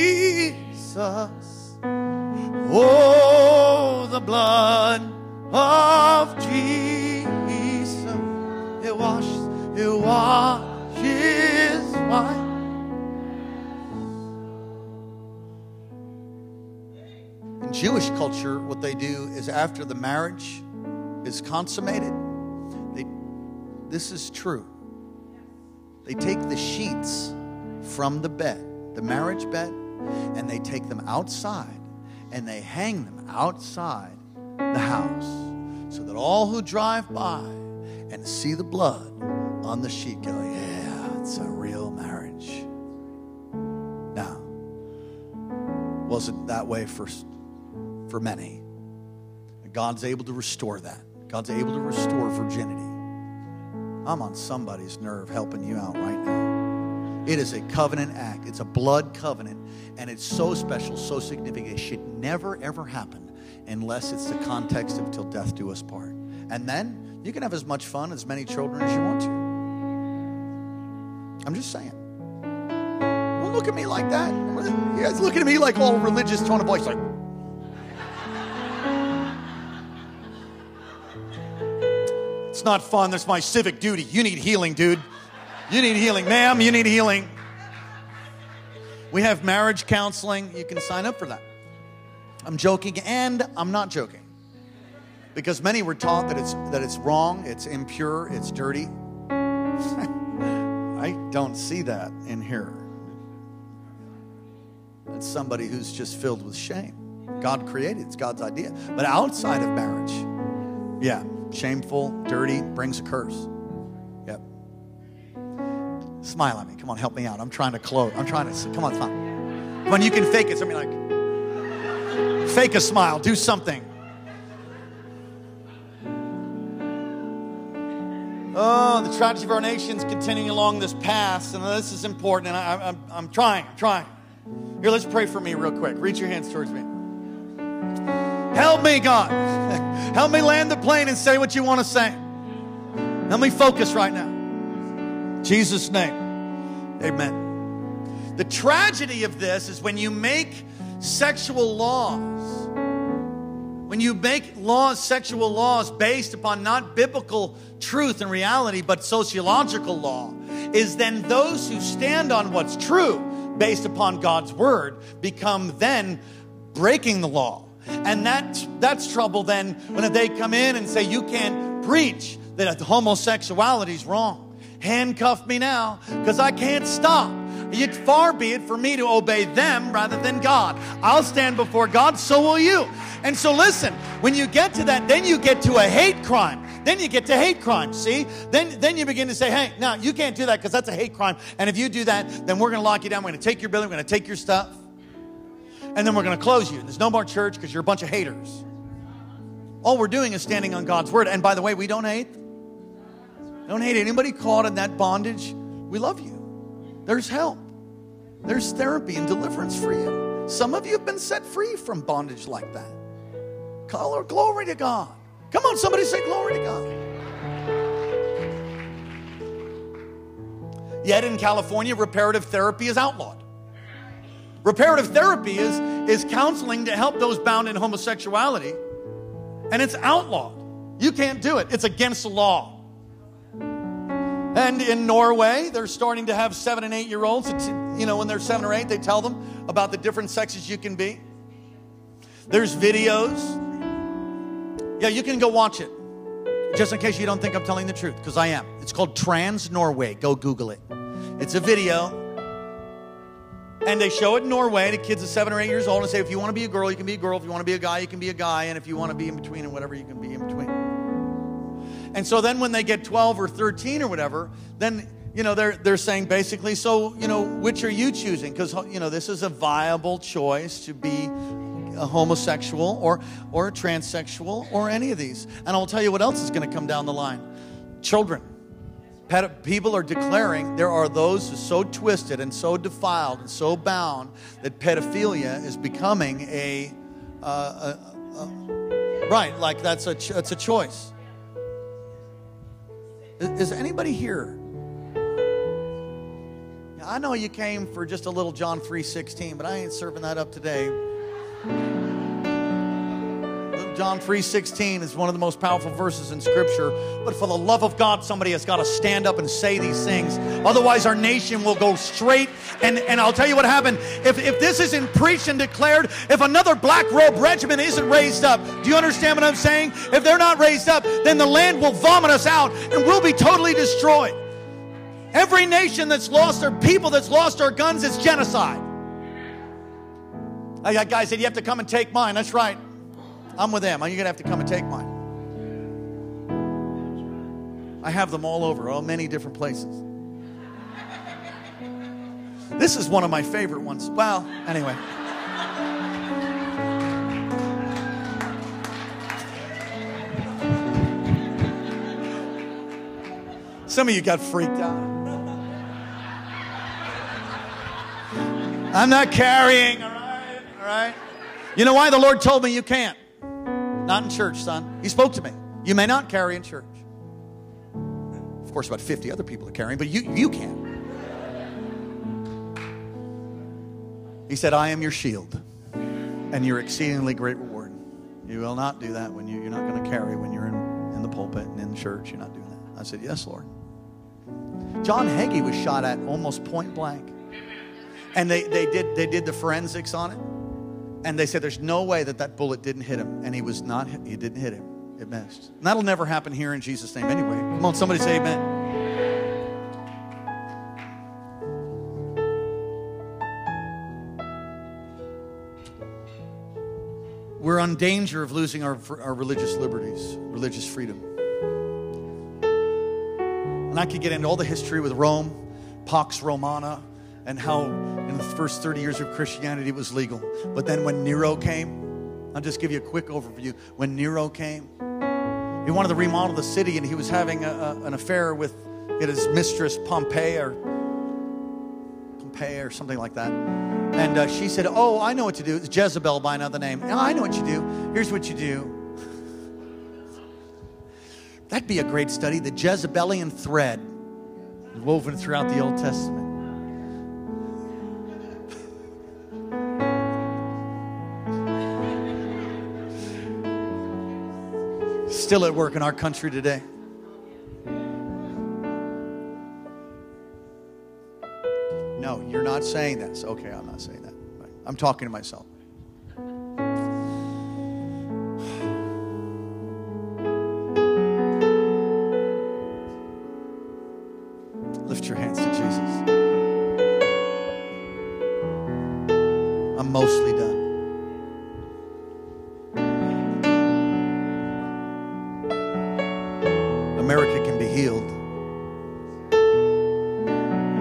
Oh, the blood of Jesus. It washes, it washes white. In Jewish culture, what they do is after the marriage is consummated, they, this is true. They take the sheets from the bed, the marriage bed, and they take them outside and they hang them outside the house so that all who drive by and see the blood on the sheet go, yeah, it's a real marriage. Now, wasn't that way for, for many. God's able to restore that. God's able to restore virginity. I'm on somebody's nerve helping you out right now. It is a covenant act, it's a blood covenant, and it's so special, so significant. It should never, ever happen unless it's the context of till death do us part. And then you can have as much fun, as many children as you want to. I'm just saying. Don't look at me like that. You guys looking at me like all religious tone of voice, like, It's not fun. That's my civic duty. You need healing, dude. You need healing. Ma'am, you need healing. We have marriage counseling. You can sign up for that. I'm joking and I'm not joking. Because many were taught that it's that it's wrong, it's impure, it's dirty. I don't see that in here. It's somebody who's just filled with shame. God created, it's God's idea. But outside of marriage, yeah, shameful, dirty, brings a curse. Smile at me. Come on, help me out. I'm trying to close. I'm trying to, come on, smile. Come on, you can fake it. Something like, fake a smile. Do something. Oh, the tragedy of our nation's continuing along this path, and this is important, and I, I'm, I'm trying, I'm trying. Here, let's pray for me real quick. Reach your hands towards me. Help me, God. Help me land the plane and say what you want to say. Help me focus right now. Jesus' name. Amen. The tragedy of this is when you make sexual laws, when you make laws, sexual laws based upon not biblical truth and reality, but sociological law, is then those who stand on what's true based upon God's word become then breaking the law and that's, that's trouble then when they come in and say, You can't preach that homosexuality is wrong. Handcuff me now because I can't stop. Yet far be it for me to obey them rather than God. I'll stand before God, so will you. And so listen, when you get to that, then you get to a hate crime. Then you get to hate crime. See? Then then you begin to say, hey, now you can't do that because that's a hate crime. And if you do that, then we're gonna lock you down. We're gonna take your building, we're gonna take your stuff and then we're going to close you. There's no more church because you're a bunch of haters. All we're doing is standing on God's word. And by the way, we don't hate. Don't hate anybody caught in that bondage. We love you. There's help. There's therapy and deliverance for you. Some of you have been set free from bondage like that. Call Color glory to God. Come on, somebody say glory to God. Yet in California, reparative therapy is outlawed. Reparative therapy is, is counseling to help those bound in homosexuality, and it's outlawed. You can't do it, it's against the law. And in Norway, they're starting to have seven and eight year olds. You know, when they're seven or eight, they tell them about the different sexes you can be. There's videos. Yeah, you can go watch it. Just in case you don't think I'm telling the truth, because I am. It's called Trans Norway. Go Google it. It's a video and they show it in Norway to kids of seven or eight years old and say, if you want to be a girl, you can be a girl. If you want to be a guy, you can be a guy. And if you want to be in between and whatever, you can be in between. And so then when they get 12 or 13 or whatever, then, you know, they're, they're saying basically, so, you know, which are you choosing? Because, you know, this is a viable choice to be a homosexual or, or a transsexual or any of these. And I'll tell you what else is going to come down the line children people are declaring there are those who are so twisted and so defiled and so bound that pedophilia is becoming a, uh, a, a right, like that's a, that's a choice. Is, is anybody here? I know you came for just a little John 3:16, but I ain't serving that up today. John 3:16 is one of the most powerful verses in scripture. But for the love of God, somebody has got to stand up and say these things. Otherwise, our nation will go straight. And, and I'll tell you what happened. If, if this isn't preached and declared, if another black robe regiment isn't raised up, do you understand what I'm saying? If they're not raised up, then the land will vomit us out and we'll be totally destroyed. Every nation that's lost their people, that's lost our guns, is genocide. I got guys said, You have to come and take mine. That's right. I'm with them. You're going to have to come and take mine. I have them all over, all many different places. This is one of my favorite ones. Well, anyway. Some of you got freaked out. I'm not carrying, all right? All right? You know why the Lord told me you can't? Not in church, son. He spoke to me. You may not carry in church. Of course, about 50 other people are carrying, but you, you can. He said, I am your shield and your exceedingly great reward. You will not do that when you, you're not going to carry when you're in, in the pulpit and in church. You're not doing that. I said, Yes, Lord. John Hagee was shot at almost point blank. And they, they, did, they did the forensics on it. And they said there's no way that that bullet didn't hit him. And he was not, he didn't hit him. It missed. And that'll never happen here in Jesus' name anyway. Come on, somebody say amen. We're on danger of losing our, our religious liberties, religious freedom. And I could get into all the history with Rome, Pax Romana, and how in the first 30 years of Christianity it was legal. But then when Nero came, I'll just give you a quick overview. When Nero came, he wanted to remodel the city and he was having a, a, an affair with his mistress Pompey or Pompey or something like that. And uh, she said, Oh, I know what to do. It's Jezebel by another name. I know what you do. Here's what you do. That'd be a great study. The Jezebelian thread woven throughout the Old Testament. Still at work in our country today. No, you're not saying this. Okay, I'm not saying that. I'm talking to myself. Healed.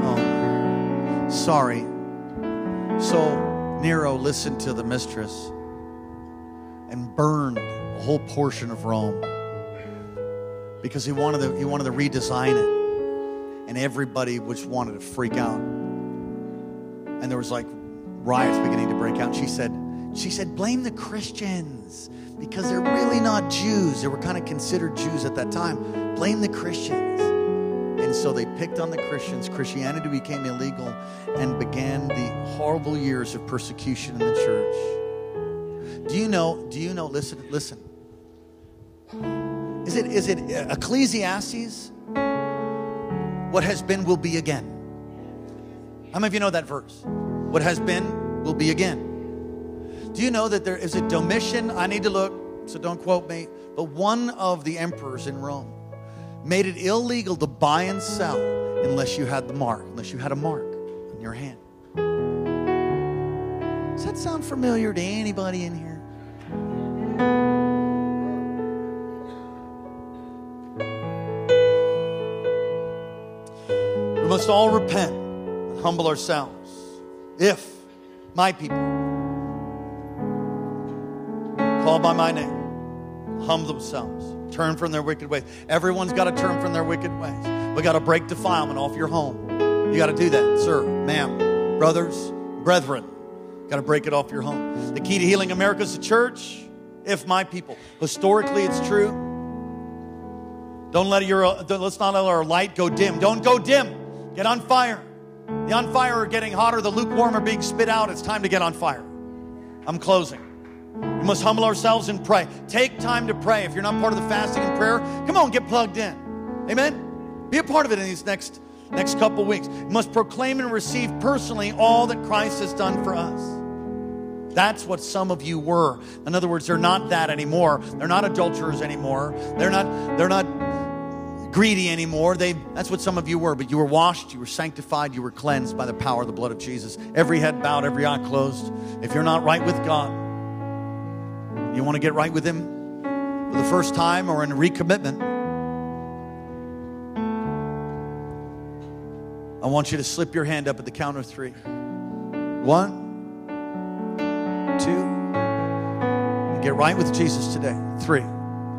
Oh, sorry. So Nero listened to the mistress and burned a whole portion of Rome because he wanted to, he wanted to redesign it and everybody just wanted to freak out. And there was like riots beginning to break out. She said, she said, blame the Christians because they're really not Jews. They were kind of considered Jews at that time. Blame the Christians. And so they picked on the Christians. Christianity became illegal and began the horrible years of persecution in the church. Do you know? Do you know? Listen, listen. Is it is it Ecclesiastes? What has been will be again. How many of you know that verse? What has been will be again. Do you know that there is a Domitian? I need to look, so don't quote me. But one of the emperors in Rome made it illegal to buy and sell unless you had the mark, unless you had a mark on your hand. Does that sound familiar to anybody in here? We must all repent and humble ourselves. If my people, called by my name, humble themselves, turn from their wicked ways. Everyone's got to turn from their wicked ways. We got to break defilement off your home. You got to do that, sir, ma'am, brothers, brethren. Got to break it off your home. The key to healing America is the church. If my people, historically, it's true. Don't let your uh, let's not let our light go dim. Don't go dim. Get on fire. The on fire are getting hotter. The lukewarm are being spit out. It's time to get on fire. I'm closing. Must humble ourselves and pray. Take time to pray. If you're not part of the fasting and prayer, come on, get plugged in. Amen. Be a part of it in these next next couple weeks. We must proclaim and receive personally all that Christ has done for us. That's what some of you were. In other words, they're not that anymore. They're not adulterers anymore. They're not they're not greedy anymore. They, that's what some of you were, but you were washed, you were sanctified, you were cleansed by the power of the blood of Jesus. Every head bowed, every eye closed. If you're not right with God, you want to get right with Him for the first time or in recommitment, I want you to slip your hand up at the count of three. One, two, get right with Jesus today. Three,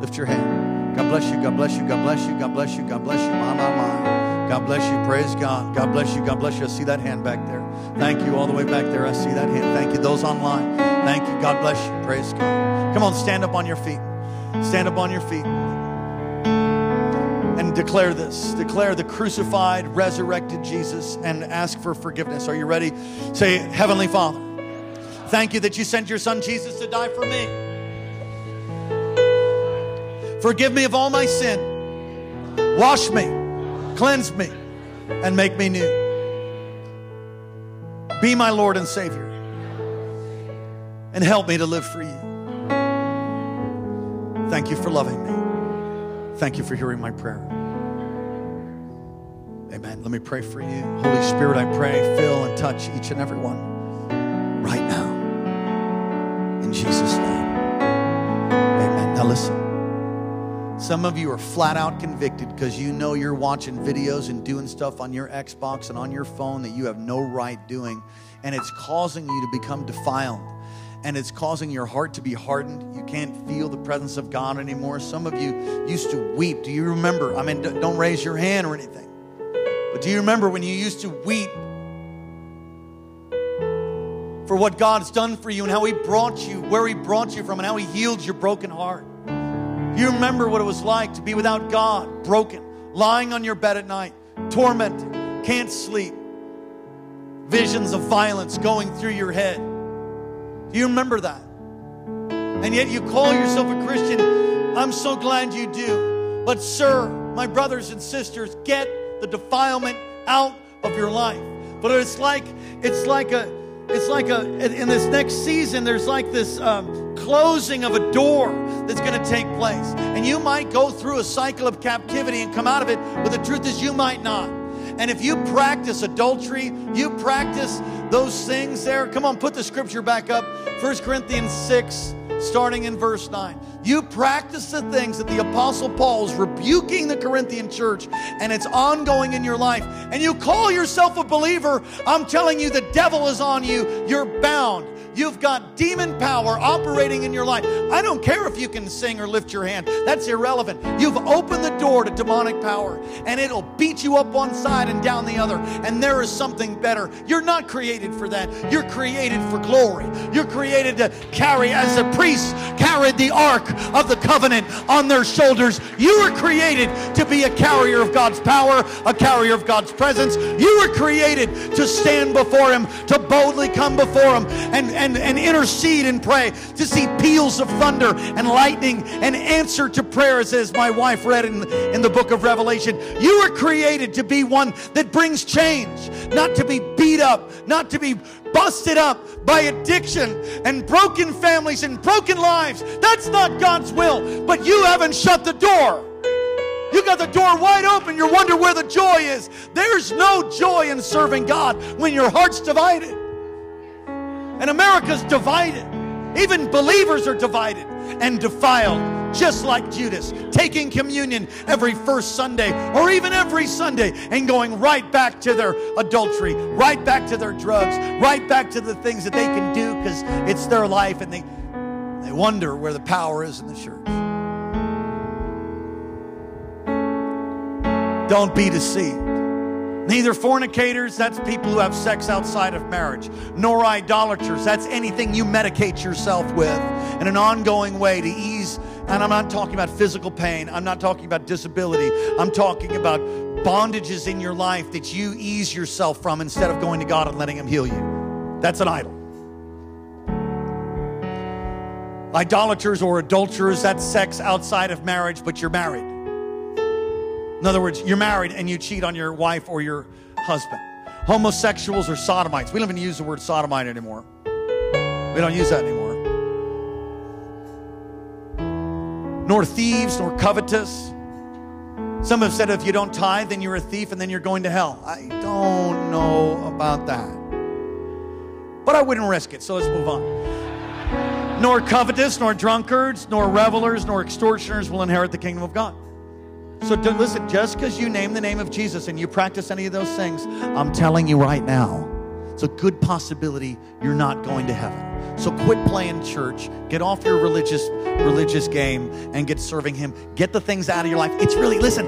lift your hand. God bless you. God bless you. God bless you. God bless you. God bless you. My, my, my. God bless you. Praise God. God bless you. God bless you. I see that hand back there. Thank you. All the way back there. I see that hand. Thank you. Those online. Thank you. God bless you. Praise God. Come on, stand up on your feet. Stand up on your feet. And declare this. Declare the crucified, resurrected Jesus and ask for forgiveness. Are you ready? Say, Heavenly Father, thank you that you sent your son Jesus to die for me. Forgive me of all my sin. Wash me, cleanse me, and make me new. Be my Lord and Savior. And help me to live for you. Thank you for loving me. Thank you for hearing my prayer. Amen. Let me pray for you. Holy Spirit, I pray, fill and touch each and every one right now. In Jesus' name. Amen. Now listen. Some of you are flat out convicted because you know you're watching videos and doing stuff on your Xbox and on your phone that you have no right doing, and it's causing you to become defiled. And it's causing your heart to be hardened. You can't feel the presence of God anymore. Some of you used to weep. Do you remember? I mean, don't raise your hand or anything. But do you remember when you used to weep for what God's done for you and how He brought you, where He brought you from, and how He healed your broken heart? You remember what it was like to be without God, broken, lying on your bed at night, tormented, can't sleep, visions of violence going through your head. Do you remember that? And yet you call yourself a Christian. I'm so glad you do. But, sir, my brothers and sisters, get the defilement out of your life. But it's like it's like a it's like a in this next season there's like this um, closing of a door that's going to take place. And you might go through a cycle of captivity and come out of it but the truth is you might not. And if you practice adultery you practice those things there come on put the scripture back up. First corinthians 6 starting in verse 9. You practice the things that the Apostle Paul is rebuking the Corinthian church, and it's ongoing in your life, and you call yourself a believer. I'm telling you, the devil is on you. You're bound. You've got demon power operating in your life. I don't care if you can sing or lift your hand, that's irrelevant. You've opened the door to demonic power, and it'll beat you up one side and down the other. And there is something better. You're not created for that. You're created for glory. You're created to carry, as the priests carried the ark of the covenant on their shoulders. You were created to be a carrier of God's power, a carrier of God's presence. You were created to stand before Him, to boldly come before Him, and, and and, and intercede and pray, to see peals of thunder and lightning and answer to prayers, as my wife read in, in the book of Revelation. You were created to be one that brings change, not to be beat up, not to be busted up by addiction and broken families and broken lives. That's not God's will, but you haven't shut the door. You got the door wide open. You wonder where the joy is. There's no joy in serving God when your heart's divided. And America's divided. Even believers are divided and defiled, just like Judas, taking communion every first Sunday or even every Sunday and going right back to their adultery, right back to their drugs, right back to the things that they can do because it's their life and they, they wonder where the power is in the church. Don't be deceived. Neither fornicators, that's people who have sex outside of marriage, nor idolaters, that's anything you medicate yourself with in an ongoing way to ease. And I'm not talking about physical pain, I'm not talking about disability, I'm talking about bondages in your life that you ease yourself from instead of going to God and letting Him heal you. That's an idol. Idolaters or adulterers, that's sex outside of marriage, but you're married. In other words, you're married and you cheat on your wife or your husband. Homosexuals or sodomites. We don't even use the word sodomite anymore. We don't use that anymore. Nor thieves, nor covetous. Some have said if you don't tithe, then you're a thief and then you're going to hell. I don't know about that. But I wouldn't risk it, so let's move on. Nor covetous, nor drunkards, nor revelers, nor extortioners will inherit the kingdom of God. So listen, just because you name the name of Jesus and you practice any of those things, I'm telling you right now, it's a good possibility you're not going to heaven. So quit playing church, get off your religious religious game and get serving him. Get the things out of your life. It's really listen,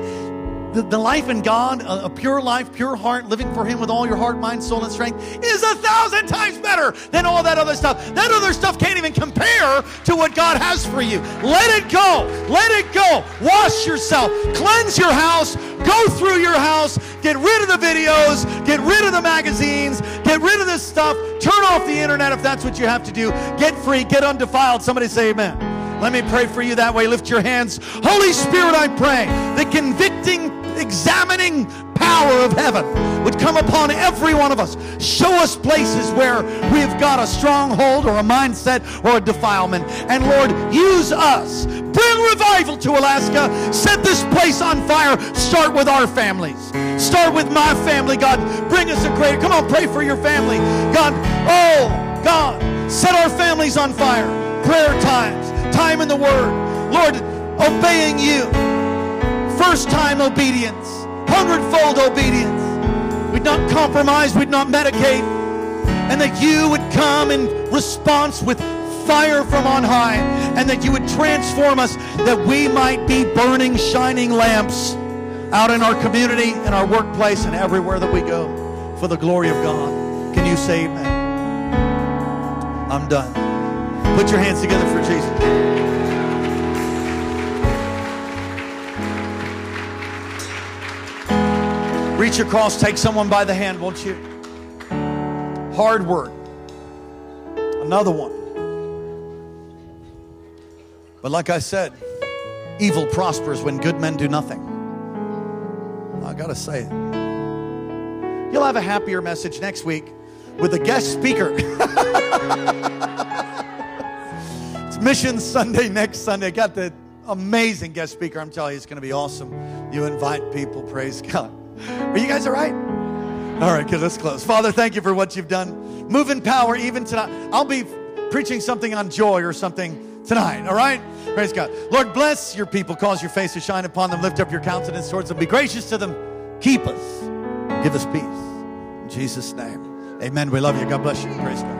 the, the life in God, a, a, pure life, pure heart, living for Him with all your heart, mind, soul, and strength is a thousand times better than all that other stuff. That other stuff can't even compare to what God has for you. Let it go. Let it go. Wash yourself. Cleanse your house. Go through your house. Get rid of the videos. Get rid of the magazines. Get rid of this stuff. Turn off the internet if that's what you have to do. Get free. Get undefiled. Somebody say amen. Let me pray for you that way. Lift your hands. Holy Spirit, I pray the convicting examining power of heaven would come upon every one of us. Show us places where we've got a stronghold or a mindset or a defilement. And Lord, use us. Bring revival to Alaska. Set this place on fire. Start with our families. Start with my family, God. Bring us a greater. Come on, pray for your family. God, oh, God, set our families on fire. Prayer times, time in the Word. Lord, obeying you first time obedience, hundredfold obedience. We'd not compromise, we'd not medicate, and that you would come in response with fire from on high, and that you would transform us that we might be burning, shining lamps out in our community, in our workplace, and everywhere that we go for the glory of God. Can you say amen? I'm done. Put your hands together for Jesus. Reach across, take someone by the hand, won't you? Hard work. Another one. But like I said, evil prospers when good men do nothing. I got to say it. You'll have a happier message next week with a guest speaker. it's Mission Sunday next Sunday. Got the amazing guest speaker. I'm telling you, it's going to be awesome. You invite people, praise God. Are you guys all right? All right, good. Let's close. Father, thank you for what you've done. Move in power even tonight. I'll be preaching something on joy or something tonight, all right? Praise God. Lord, bless your people. Cause your face to shine upon them. Lift up your countenance towards them. Be gracious to them. Keep us. Give us peace. In Jesus' name. Amen. We love you. God bless you. Praise God.